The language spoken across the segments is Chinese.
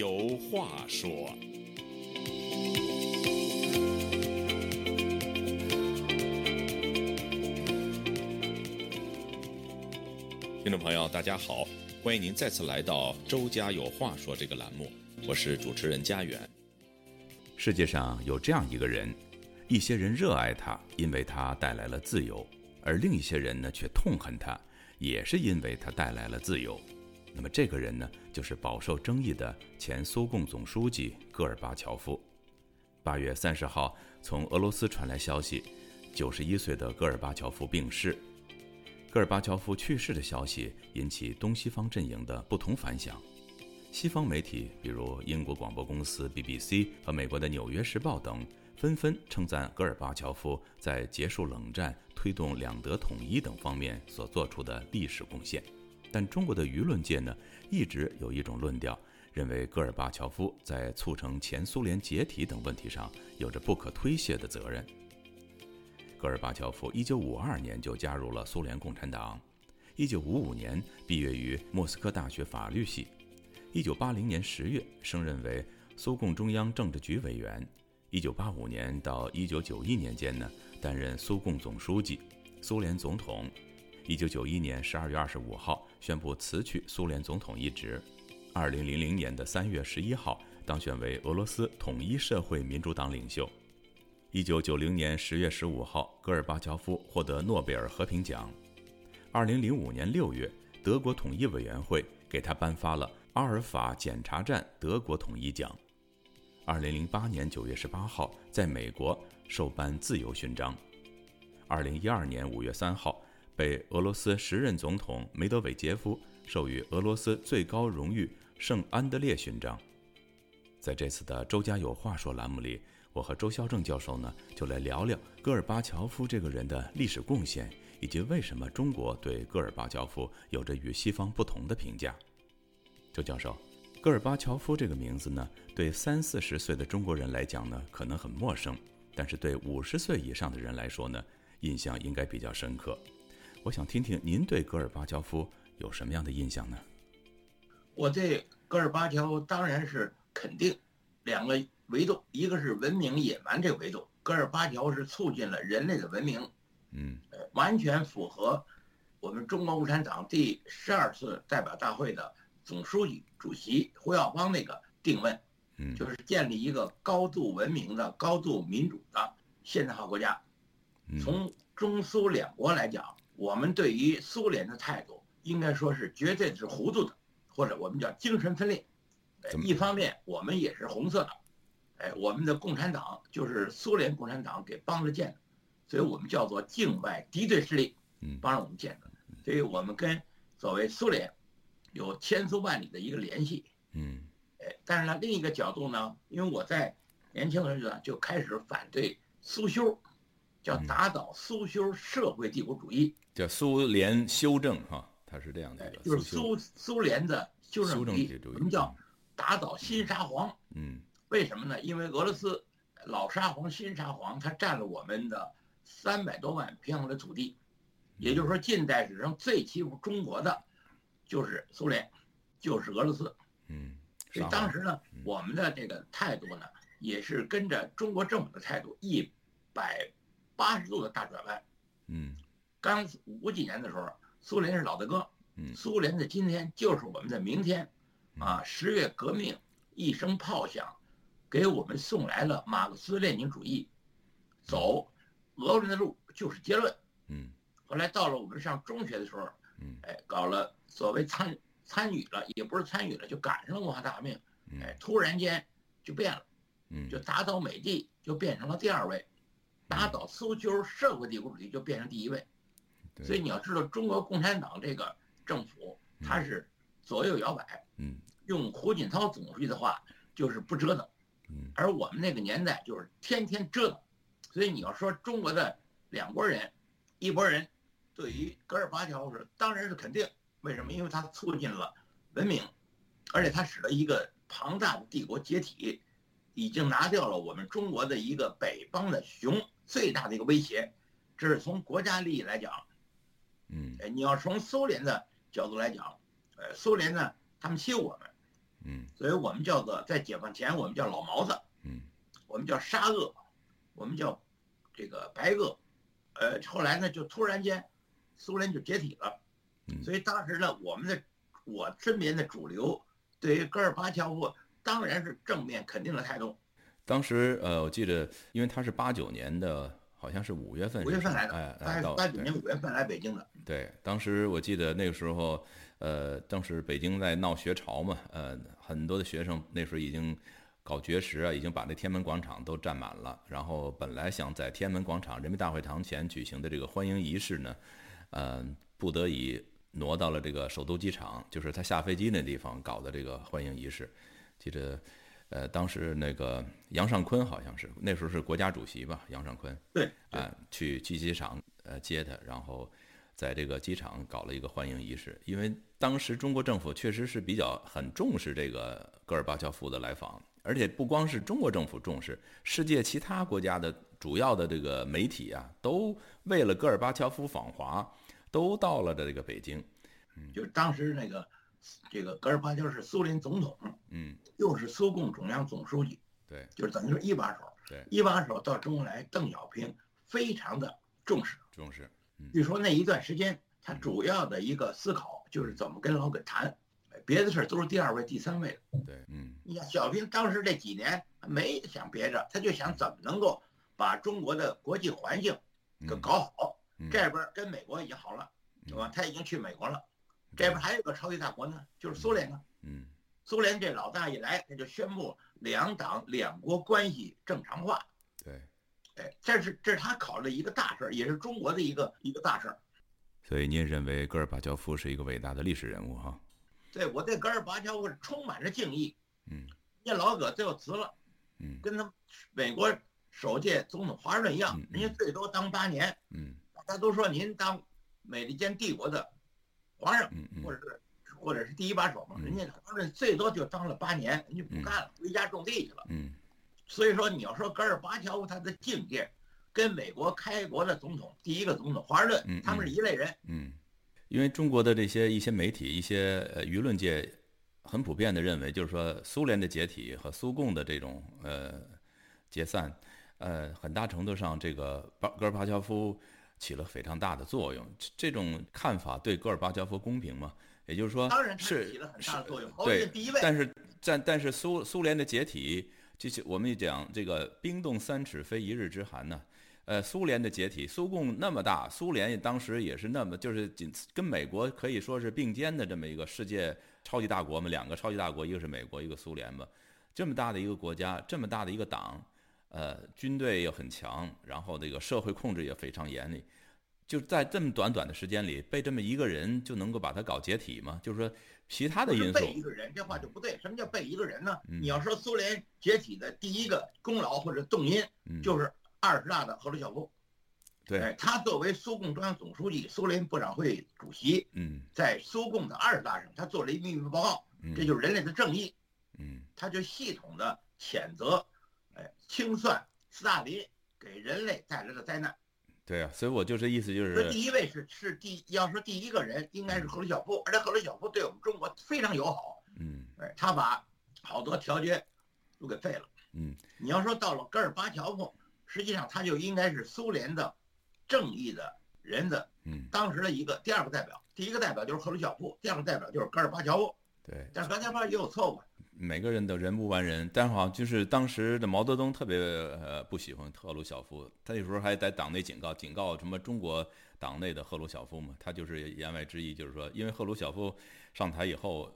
有话说。听众朋友，大家好，欢迎您再次来到《周家有话说》这个栏目，我是主持人家园。世界上有这样一个人，一些人热爱他，因为他带来了自由；而另一些人呢，却痛恨他，也是因为他带来了自由。那么这个人呢，就是饱受争议的前苏共总书记戈尔巴乔夫。八月三十号，从俄罗斯传来消息，九十一岁的戈尔巴乔夫病逝。戈尔巴乔夫去世的消息引起东西方阵营的不同反响。西方媒体，比如英国广播公司 BBC 和美国的《纽约时报》等，纷纷称赞戈尔巴乔夫在结束冷战、推动两德统一等方面所做出的历史贡献。但中国的舆论界呢，一直有一种论调，认为戈尔巴乔夫在促成前苏联解体等问题上有着不可推卸的责任。戈尔巴乔夫1952年就加入了苏联共产党，1955年毕业于莫斯科大学法律系，1980年10月升任为苏共中央政治局委员，1985年到1991年间呢，担任苏共总书记、苏联总统。1991年12月25号宣布辞去苏联总统一职，2000年的3月11号当选为俄罗斯统一社会民主党领袖。一九九零年十月十五号，戈尔巴乔夫获得诺贝尔和平奖。二零零五年六月，德国统一委员会给他颁发了阿尔法检查站德国统一奖。二零零八年九月十八号，在美国授颁自由勋章。二零一二年五月三号，被俄罗斯时任总统梅德韦杰夫授予俄罗斯最高荣誉圣安德烈勋章。在这次的“周家有话说”栏目里。我和周孝正教授呢，就来聊聊戈尔巴乔夫这个人的历史贡献，以及为什么中国对戈尔巴乔夫有着与西方不同的评价。周教授，戈尔巴乔夫这个名字呢，对三四十岁的中国人来讲呢，可能很陌生，但是对五十岁以上的人来说呢，印象应该比较深刻。我想听听您对戈尔巴乔夫有什么样的印象呢？我对戈尔巴乔夫当然是肯定，两个。维度，一个是文明野蛮这个维度，戈尔巴乔夫是促进了人类的文明，嗯，完全符合我们中国共产党第十二次代表大会的总书记、主席胡耀邦那个定位，嗯，就是建立一个高度文明的、高度民主的现代化国家。从中苏两国来讲，我们对于苏联的态度应该说是绝对是糊涂的，或者我们叫精神分裂。一方面，我们也是红色的。哎，我们的共产党就是苏联共产党给帮着建的，所以我们叫做境外敌对势力，嗯，帮着我们建的，所以我们跟所谓苏联有千丝万缕的一个联系，嗯，哎，但是呢，另一个角度呢，因为我在年轻的时候就开始反对苏修，叫打倒苏修社会帝国主义，叫苏联修正哈，它是这样的一个，就是苏苏联的修正主义，我们叫打倒新沙皇，嗯。为什么呢？因为俄罗斯老沙皇、新沙皇，他占了我们的三百多万平方的土地，也就是说，近代史上最欺负中国的，就是苏联，就是俄罗斯。嗯，所以当时呢，我们的这个态度呢，也是跟着中国政府的态度一百八十度的大转弯。嗯，刚五几年的时候，苏联是老大哥，嗯，苏联的今天就是我们的明天，啊，十月革命一声炮响。给我们送来了马克思列宁主义，走俄人的路就是结论。嗯，后来到了我们上中学的时候，嗯，哎，搞了所谓参参与了，也不是参与了，就赶上了文化大革命。哎，突然间就变了，嗯，就打倒美帝就变成了第二位，打倒苏修社会帝国主义就变成第一位。所以你要知道，中国共产党这个政府它是左右摇摆。嗯，用胡锦涛总书记的话，就是不折腾。而我们那个年代就是天天折腾，所以你要说中国的两拨人，一拨人对于戈尔巴乔夫是当然是肯定，为什么？因为他促进了文明，而且他使得一个庞大的帝国解体，已经拿掉了我们中国的一个北方的熊最大的一个威胁，这是从国家利益来讲。嗯，你要从苏联的角度来讲，呃，苏联呢，他们欺负我们，嗯所以我们叫做在解放前我们叫老毛子，嗯我们叫沙俄，我们叫这个白俄，呃，后来呢就突然间苏联就解体了，嗯所以当时呢我们的我身边的主流对于戈尔巴乔夫当然是正面肯定的态度。当时呃，我记得，因为他是八九年的，好像是五月份，五月份来的，哎，八来到八九年五月份来北京的，对，当时我记得那个时候，呃，当时北京在闹学潮嘛，呃，很多的学生那时候已经搞绝食啊，已经把那天安门广场都占满了。然后本来想在天安门广场人民大会堂前举行的这个欢迎仪式呢，呃，不得已挪到了这个首都机场，就是他下飞机那地方搞的这个欢迎仪式。记得，呃，当时那个杨尚昆好像是那时候是国家主席吧，杨尚昆。对，啊、去去机场呃接他，然后在这个机场搞了一个欢迎仪式。因为当时中国政府确实是比较很重视这个戈尔巴乔夫的来访，而且不光是中国政府重视，世界其他国家的主要的这个媒体啊，都为了戈尔巴乔夫访华，都到了这个北京。嗯就当时那个这个戈尔巴乔夫是苏联总统，嗯，又是苏共中央总书记，对就是等于说一把手。对，一把手到中国来，邓小平非常的重视。重视。据说那一段时间，他主要的一个思考就是怎么跟老葛谈，别的事儿都是第二位、第三位的。对，嗯你看小平当时这几年没想别的，他就想怎么能够把中国的国际环境给嗯搞好。嗯这边跟美国已经好了，对吧？他已经去美国了。这边还有个超级大国呢，就是苏联啊。嗯苏联这老大一来，他就宣布两党两国关系正常化。对。哎，这是这是他考虑的一个大事儿，也是中国的一个一个大事儿。所以您认为戈尔巴乔夫是一个伟大的历史人物哈？对我对戈尔巴乔夫是充满着敬意。嗯人家老葛最后辞了，嗯跟他美国首届总统华盛顿一样人家最多当八年。嗯大家都说您当美利坚帝国的皇上，或者是或者是第一把手嘛，嗯。人家华盛顿最多就当了八年，人家不干了，回家种地去了。嗯。所以说，你要说戈尔巴乔夫他的境界，跟美国开国的总统第一个总统华盛顿他们是一类人。嗯，因为中国的这些一些媒体、一些呃舆论界很普遍的认为，就是说苏联的解体和苏共的这种呃解散，呃，很大程度上这个巴戈尔巴乔夫起了非常大的作用。这这种看法对戈尔巴乔夫公平吗？也就是说，当然，是起了很大的作用。对第一位，但是但但是苏苏联的解体，就是我们讲这个冰冻三尺非一日之寒呢。呃，苏联的解体，苏共那么大，苏联当时也是那么，就是仅跟美国可以说是并肩的这么一个世界超级大国嘛，两个超级大国，一个是美国，一个苏联嘛，这么大的一个国家，这么大的一个党，呃，军队又很强，然后这个社会控制也非常严厉，就在这么短短的时间里，被这么一个人就能够把它搞解体吗？就是说其他的因素，被一个人，这话就不对。什么叫被一个人呢？嗯你要说苏联解体的第一个功劳或者动因，嗯，就是二十大的赫鲁晓夫。对，哎，他作为苏共中央总书记、苏联部长会主席，嗯在苏共的二十大上，他做了一秘密报告，嗯，这就是人类的正义。嗯他就系统的谴责，哎，清算斯大林给人类带来的灾难。对啊，所以我就是意思，就这是第一位是是第要说第一个人应该是赫鲁晓夫，而且赫鲁晓夫对我们中国非常友好，嗯哎，他把好多条约都给废了。嗯你要说到了戈尔巴乔夫，实际上他就应该是苏联的正义的人的嗯，当时的一个第二个代表，第一个代表就是赫鲁晓夫，第二个代表就是戈尔巴乔夫。对，但是戈尔巴乔夫也有错误，每个人的人不完人，但是好像就是当时的毛泽东特别呃不喜欢赫鲁晓夫，他有时候还在党内警告警告什么中国党内的赫鲁晓夫嘛，他就是言外之意就是说，因为赫鲁晓夫上台以后，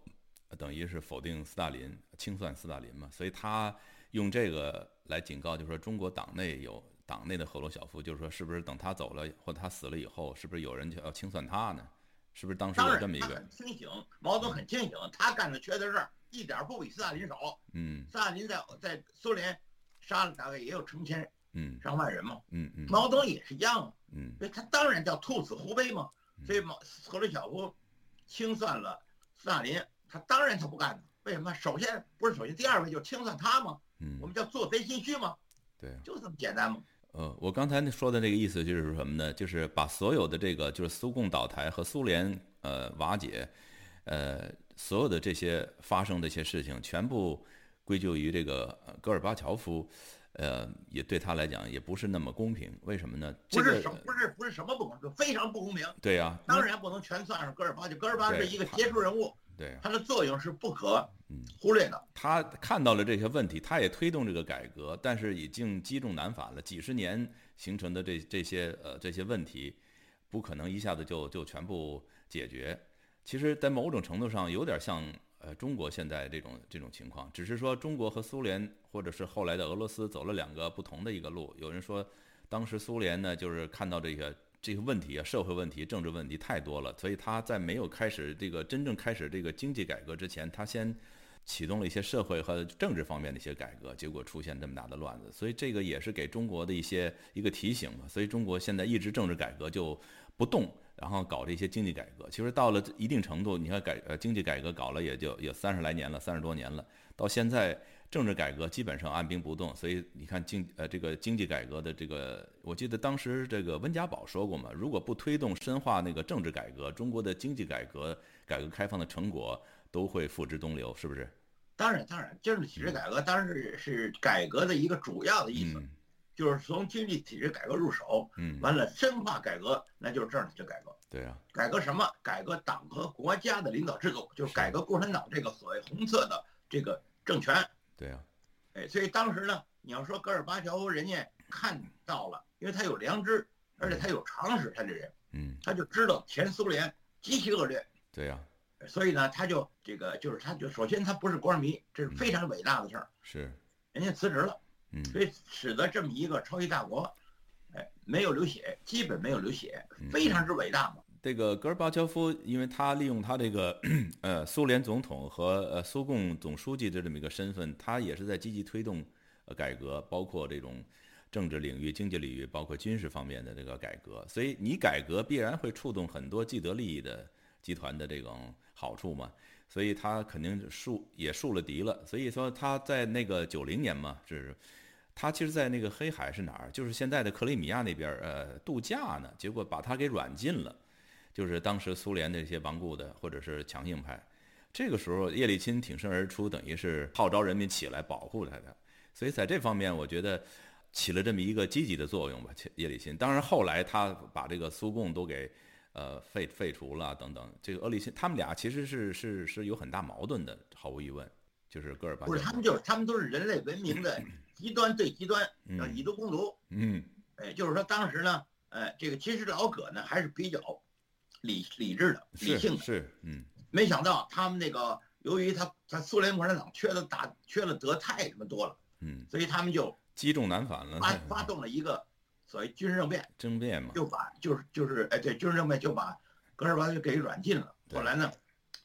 呃等于是否定斯大林、清算斯大林嘛，所以他用这个来警告，就是说中国党内有党内的赫鲁晓夫，就是说是不是等他走了或者他死了以后，是不是有人就要清算他呢？是不是当时他有这么一个很清醒，毛泽东很清醒，他干的缺德事儿一点不比斯大林少。嗯斯大林在在苏联杀了大概也有成千嗯上万人嘛，嗯嗯毛泽东也是一样啊，嗯所以他当然叫兔死狐悲嘛。所以毛赫鲁晓夫清算了斯大林，他当然他不干的。为什么？首先不是首先，第二位就是清算他嘛，嗯我，们叫做贼心虚嘛，对啊。就这么简单嘛。呃，我刚才说的那个意思就是什么呢？就是把所有的这个，就是苏共倒台和苏联呃瓦解，呃，所有的这些发生的一些事情，全部归咎于这个戈尔巴乔夫。呃，也对他来讲也不是那么公平，为什么呢？不是什不是不是什么不公平，非常不公平。对呀，当然不能全算上戈尔巴乔，戈尔巴是一个杰出人物，对，它的作用是不可忽略的。他看到了这些问题，他也推动这个改革，但是已经积重难返了，几十年形成的这这些呃这些问题，不可能一下子就就全部解决。其实，在某种程度上，有点像。呃，中国现在这种这种情况，只是说中国和苏联，或者是后来的俄罗斯走了两个不同的一个路。有人说，当时苏联呢，就是看到这个这个问题啊，社会问题、政治问题太多了，所以他在没有开始这个真正开始这个经济改革之前，他先启动了一些社会和政治方面的一些改革，结果出现这么大的乱子。所以这个也是给中国的一些一个提醒嘛。所以中国现在一直政治改革就不动。然后搞这些经济改革，其实到了一定程度，你看改呃经济改革搞了也就有三十来年了，三十多年了，到现在政治改革基本上按兵不动。所以你看经呃这个经济改革的这个，我记得当时这个温家宝说过嘛，如果不推动深化那个政治改革，中国的经济改革、改革开放的成果都会付之东流，是不是？当然当然，政治体制改革当然是是改革的一个主要的意思。就是从经济体制改革入手，嗯，完了深化改革，那就是政治改革。对啊，改革什么？改革党和国家的领导制度，就是改革共产党这个所谓红色的这个政权。对啊，哎，所以当时呢，你要说戈尔巴乔夫，人家看到了，因为他有良知，而且他有常识，他这人，嗯，他就知道前苏联极其恶劣。对呀，所以呢，他就这个就是他就首先他不是官迷，这是非常伟大的事儿。是，人家辞职了。嗯所以使得这么一个超级大国，哎，没有流血，基本没有流血，非常之伟大嘛。这个戈尔巴乔夫，因为他利用他这个呃苏联总统和呃苏共总书记的这么一个身份，他也是在积极推动呃改革，包括这种政治领域、经济领域，包括军事方面的这个改革。所以你改革必然会触动很多既得利益的集团的这种好处嘛。所以他肯定树也树了敌了。所以说他在那个九零年嘛，是。他其实，在那个黑海是哪儿？就是现在的克里米亚那边，呃，度假呢。结果把他给软禁了，就是当时苏联的一些顽固的或者是强硬派。这个时候，叶利钦挺身而出，等于是号召人民起来保护他的。所以在这方面，我觉得起了这么一个积极的作用吧。叶利钦，当然后来他把这个苏共都给呃废废除了等等。这个厄利钦，他们俩其实是是是有很大矛盾的，毫无疑问，就是戈尔巴。不是他们，就是他们都是人类文明的。极端对极端，要以毒攻毒。嗯，哎，就是说当时呢，呃，这个其实老葛呢还是比较理理智的、理性的。是，嗯。没想到他们那个，由于他他苏联共产党缺的大缺了德太他妈多了，嗯，所以他们就积重难返了，发发动了一个所谓军事政变。政变嘛。就把就是就是哎对，军事政变就把戈尔巴乔给软禁了。后来呢，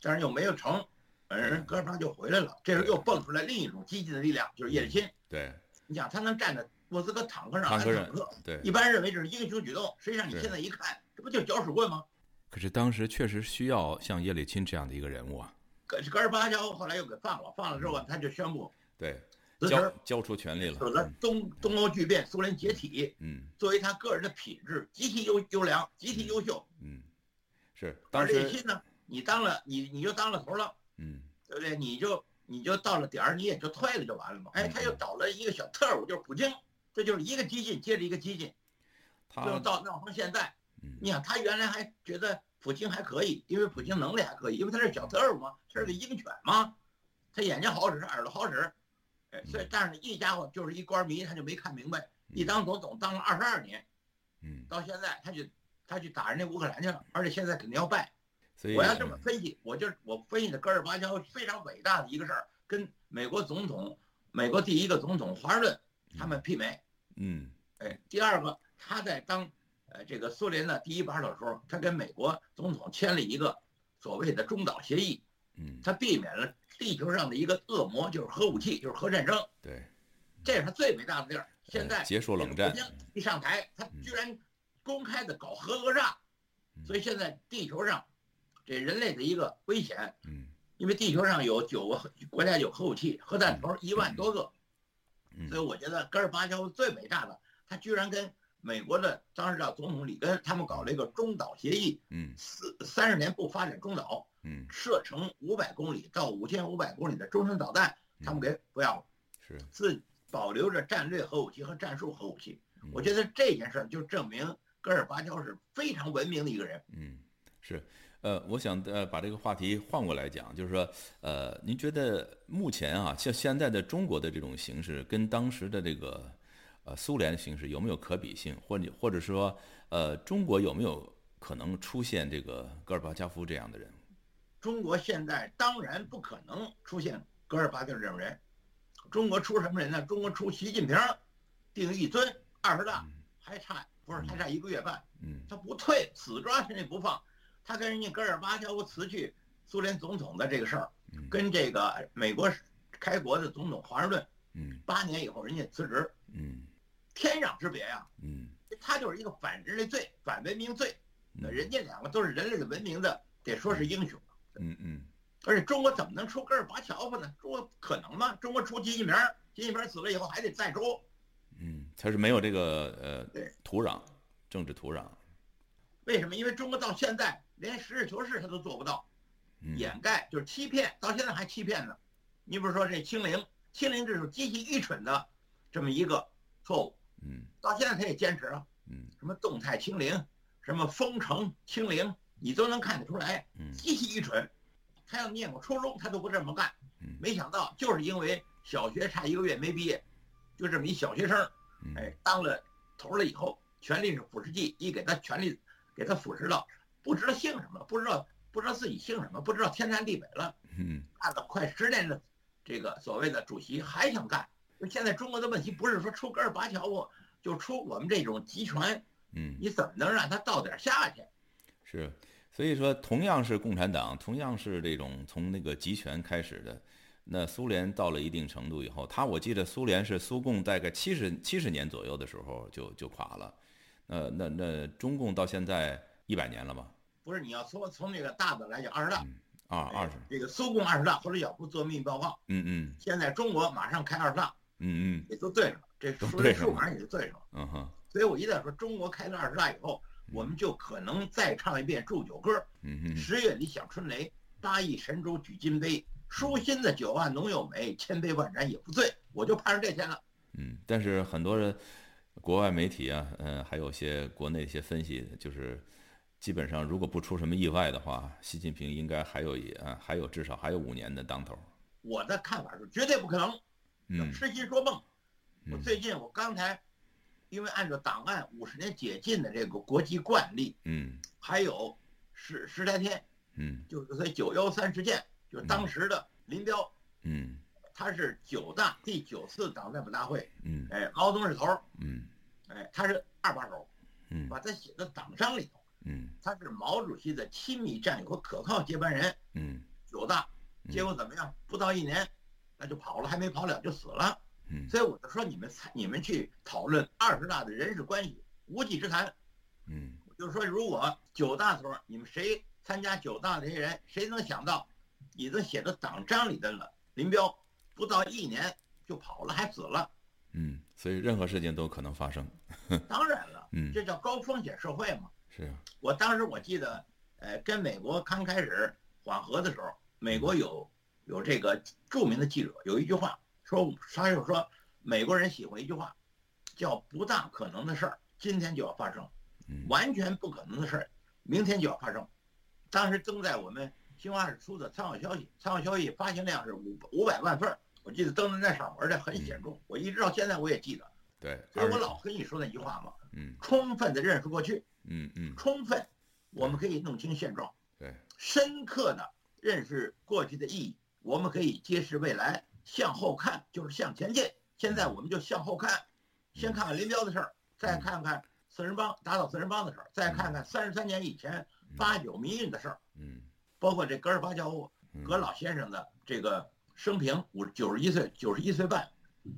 但是又没有成。本人戈尔巴就回来了，这时候又蹦出来另一种激进的力量，就是叶利钦。对，你想他能站在莫斯科坦克上坦克，对，一般认为这是英雄举动，实际上你现在一看，这不就是搅屎棍吗？可是当时确实需要像叶利钦这样的一个人物啊。戈戈尔巴乔后来又给放了，放了之后他就宣布对辞职，交出权力了，使得东东欧巨变，苏联解体。嗯，作为他个人的品质极其优优良，极其优秀。嗯，是。当时叶利钦呢，你当了你你就当了头了。嗯。对不对？你就你就到了点儿，你也就退了就完了嘛。哎，他又找了一个小特务，就是普京，这就是一个激进接着一个激进，就到闹成现在。你想，他原来还觉得普京还可以，因为普京能力还可以，因为他是小特务嘛，他是个鹰犬嘛，他眼睛好使，耳朵好使。哎，所以但是一家伙就是一官迷，他就没看明白，一当总统当了二十二年，嗯，到现在他就他去打人家乌克兰去了，而且现在肯定要败。所以。我要这么分析，我就我分析的戈尔巴乔非常伟大的一个事儿，跟美国总统、美国第一个总统华盛顿他们媲美。嗯，哎，第二个他在当呃这个苏联呢第一把手的时候，他跟美国总统签了一个所谓的中导协议。嗯，他避免了地球上的一个恶魔，就是核武器，就是核战争。对，这是他最伟大的地儿。现在结束冷战，一上台，他居然公开的搞核讹诈，所以现在地球上。这人类的一个危险，嗯，因为地球上有九个国家有核武器，核弹头一万多个，嗯，所以我觉得戈尔巴乔夫最伟大的，他居然跟美国的当时叫总统里根，他们搞了一个中导协议，嗯四三十年不发展中导，嗯射程五百公里到五千五百公里的中程导弹，他们给不要了，是，自保留着战略核武器和战术核武器。嗯我觉得这件事儿就证明戈尔巴乔是非常文明的一个人。嗯是。呃，我想呃把这个话题换过来讲，就是说，呃，您觉得目前啊，像现在的中国的这种形势，跟当时的这个呃苏联的形式有没有可比性，或者或者说，呃，中国有没有可能出现这个戈尔巴乔夫这样的人？中国现在当然不可能出现戈尔巴乔这种人，中国出什么人呢？中国出习近平、定一尊，二十大还差不是还差一个月半，嗯他不退，死抓人家不放。他跟人家戈尔巴乔夫辞去苏联总统的这个事儿，嗯跟这个美国开国的总统华盛顿嗯八年以后人家辞职，嗯天壤之别呀、嗯他就是一个反人类罪、反文明罪。那人家两个都是人类的文明的，得说是英雄。嗯嗯而且中国怎么能出戈尔巴乔夫呢？中国可能吗？中国出习近平，习近平死了以后还得再出。嗯，他是没有这个呃土壤，政治土壤。为什么？因为中国到现在连实事求是他都做不到，嗯掩盖就是欺骗，到现在还欺骗呢。你比如说这清零，清零这是极其愚蠢的这么一个错误，嗯到现在他也坚持啊。嗯什么动态清零，什么封城清零，你都能看得出来，嗯极其愚蠢。他要念过初中，他都不这么干。嗯没想到就是因为小学差一个月没毕业，就这么一小学生，嗯哎，当了头了以后，权力是腐蚀剂，一给他权力，给他腐蚀到，不知道姓什么，不知道不知道自己姓什么，不知道天南地北了，嗯干了快十年的这个所谓的主席还想干。就现在中国的问题不是说出戈尔巴乔夫，就出我们这种集权，嗯你怎么能让他到点儿下去？是，所以说同样是共产党，同样是这种从那个集权开始的，那苏联到了一定程度以后，他我记得苏联是苏共大概七十七十年左右的时候就就垮了，那那那中共到现在一百年了吧？不是你要从从那个大的来讲，二十大，啊，二十，这个苏共二十大，后来要不做秘密报告，嗯嗯现在中国马上开二十大，嗯嗯也就对上了，这都数对上了这数马上也就对上了。嗯哼，所以我一旦说中国开了二十大以后，我们就可能再唱一遍祝酒歌。嗯哼，十月里响春雷，八亿神州举金杯，舒心的酒啊浓又美，千杯万盏也不醉。我就盼着这天了。嗯，但是很多人，国外媒体啊，嗯，还有些国内一些分析，就是基本上如果不出什么意外的话，习近平应该还有一啊，还有至少还有五年的当头。我的看法是绝对不可能，嗯。痴心说梦。我嗯。最近我刚才，因为按照档案五十年解禁的这个国际惯例，嗯。还有十十来天，嗯。就是所以九幺三事件，就是当时的林彪，嗯。他是九大第九次党代表大会，嗯。哎，毛泽东是头儿，嗯。哎，他是二把手，嗯。把他写在党章里头，嗯。他是毛主席的亲密战友和可靠接班人。嗯。九大，结果怎么样？不到一年，那就跑了，还没跑了就死了。嗯所以我就说，你们参你们去讨论二十大的人事关系，无稽之谈。嗯就是说，如果九大时候，你们谁参加九大的这些人，谁能想到，已经写到党章里的了？林彪不到一年就跑了，还死了。嗯，所以任何事情都可能发生。当然了，嗯这叫高风险社会嘛。是啊，我当时我记得，呃，跟美国刚开始缓和的时候，美国有有这个著名的记者有一句话说，他就说美国人喜欢一句话，叫不大可能的事儿今天就要发生，嗯。完全不可能的事儿明天就要发生。当时登在我们新华社出的参考消息，参考消息发行量是五五百万份儿，我记得登在那上面，而且很显著，我一直到现在我也记得，对，所以我老跟你说那句话嘛，嗯。充分的认识过去。嗯嗯。充分，我们可以弄清现状，对，深刻的认识过去的意义，我们可以揭示未来，向后看就是向前进。现在我们就向后看，先看看林彪的事儿，再看看四人帮打倒四人帮的事儿，再看看三十三年以前八九民运的事儿，嗯包括这戈尔巴乔夫嗯葛老先生的这个生平，五九十一岁九十一岁半，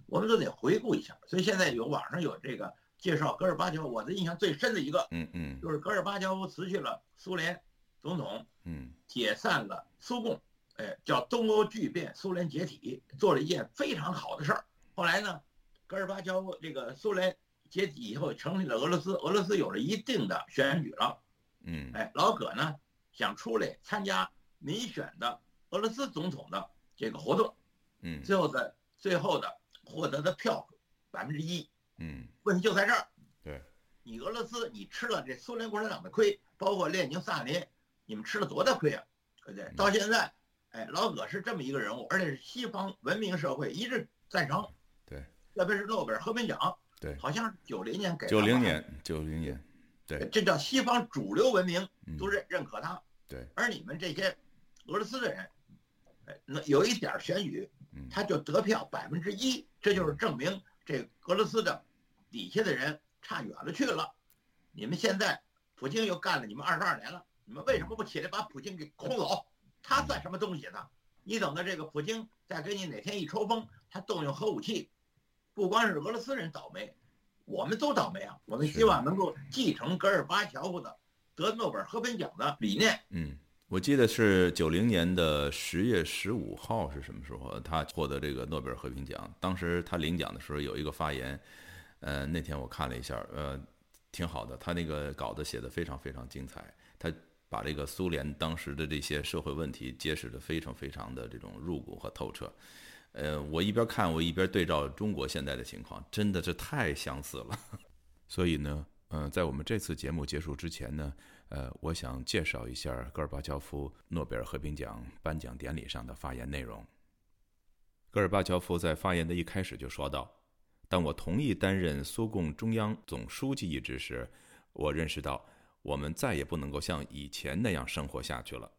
我们都得回顾一下。所以现在有网上有这个介绍戈尔巴乔夫，我的印象最深的一个。嗯嗯就是戈尔巴乔夫辞去了苏联总统，嗯解散了苏共，哎，叫东欧巨变，苏联解体，做了一件非常好的事儿。后来呢，戈尔巴乔夫这个苏联解体以后成立了俄罗斯，俄罗斯有了一定的选举了，嗯，哎，老葛呢想出来参加民选的俄罗斯总统的这个活动，嗯最后的最后的获得的票百分之一，嗯，问题就在这儿，对，你俄罗斯你吃了这苏联共产党的亏，包括列宁、萨林，你们吃了多大亏啊？对不对？到现在，哎，老葛是这么一个人物，而且是西方文明社会一致赞成，对，特别是诺贝尔和平奖，对。好像是九零年给的九零年，九零年，对。这叫西方主流文明嗯都认认可他，对，而你们这些俄罗斯的人，哎，那有一点儿选举嗯，他就得票百分之一，这就是证明这俄罗斯的底下的人差远了去了。你们现在普京又干了你们二十二年了，你们为什么不起来把普京给轰走？他算什么东西呢？你等到这个普京再给你哪天一抽风，他动用核武器，不光是俄罗斯人倒霉，我们都倒霉啊！我们希望能够继承戈尔巴乔夫的得诺贝尔和平奖的理念。嗯，我记得是九零年的十月十五号是什么时候？他获得这个诺贝尔和平奖。当时他领奖的时候有一个发言，呃，那天我看了一下，呃，挺好的。他那个稿子写的非常非常精彩，他把这个苏联当时的这些社会问题揭示的非常非常的这种入骨和透彻。呃，我一边看我一边对照中国现在的情况，真的是太相似了。所以呢，嗯、在我们这次节目结束之前呢，呃，我想介绍一下戈尔巴乔夫诺贝尔和平奖颁奖典礼上的发言内容。戈尔巴乔夫在发言的一开始就说道：“当我同意担任苏共中央总书记一职时，我认识到我们再也不能够像以前那样生活下去了。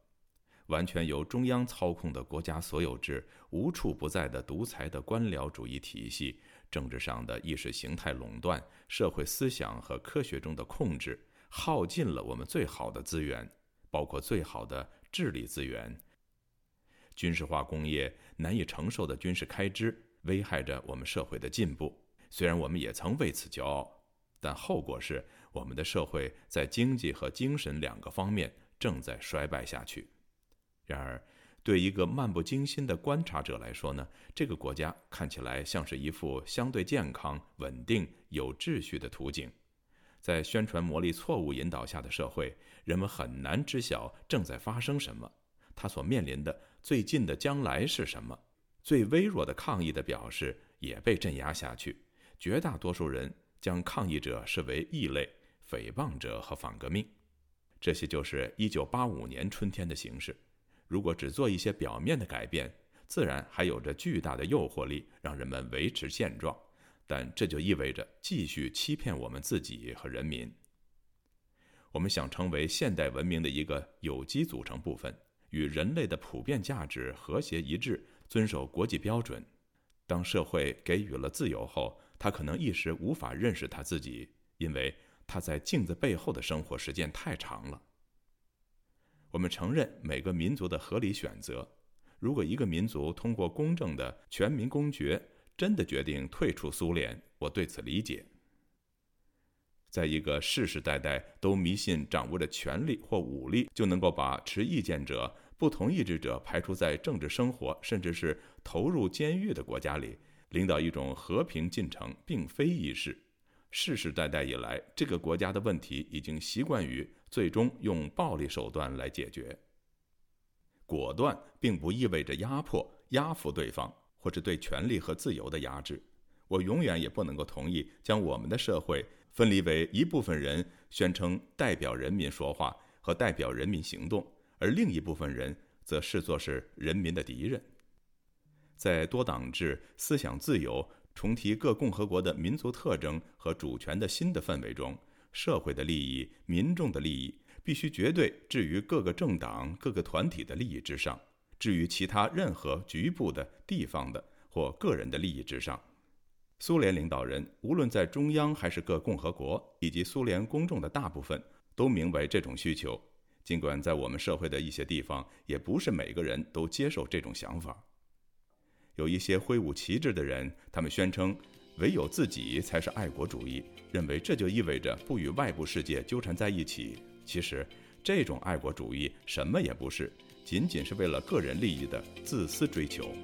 完全由中央操控的国家所有制、无处不在的独裁的官僚主义体系、政治上的意识形态垄断、社会思想和科学中的控制，耗尽了我们最好的资源，包括最好的智力资源。军事化工业难以承受的军事开支，危害着我们社会的进步。虽然我们也曾为此骄傲，但后果是我们的社会在经济和精神两个方面正在衰败下去。然而，对一个漫不经心的观察者来说呢，这个国家看起来像是一幅相对健康、稳定、有秩序的图景。在宣传魔力错误引导下的社会，人们很难知晓正在发生什么，他所面临的最近的将来是什么。最微弱的抗议的表示也被镇压下去，绝大多数人将抗议者视为异类、诽谤者和反革命。这些就是1985年春天的形势。如果只做一些表面的改变，自然还有着巨大的诱惑力，让人们维持现状。但这就意味着继续欺骗我们自己和人民。我们想成为现代文明的一个有机组成部分，与人类的普遍价值和谐一致，遵守国际标准。当社会给予了自由后，他可能一时无法认识他自己，因为他在镜子背后的生活时间太长了。我们承认每个民族的合理选择。如果一个民族通过公正的全民公决真的决定退出苏联，我对此理解。在一个世世代代都迷信掌握着权力或武力就能够把持意见者、不同意志者排除在政治生活，甚至是投入监狱的国家里，领导一种和平进程并非易事。世世代代以来，这个国家的问题已经习惯于最终用暴力手段来解决。果断并不意味着压迫、压服对方，或者对权利和自由的压制。我永远也不能够同意将我们的社会分离为一部分人宣称代表人民说话和代表人民行动，而另一部分人则视作是人民的敌人。在多党制、思想自由、重提各共和国的民族特征和主权的新的氛围中，社会的利益、民众的利益必须绝对置于各个政党、各个团体的利益之上，置于其他任何局部的、地方的或个人的利益之上。苏联领导人无论在中央还是各共和国，以及苏联公众的大部分，都明白这种需求。尽管在我们社会的一些地方，也不是每个人都接受这种想法。有一些挥舞旗帜的人，他们宣称唯有自己才是爱国主义，认为这就意味着不与外部世界纠缠在一起。其实，这种爱国主义什么也不是，仅仅是为了个人利益的自私追求。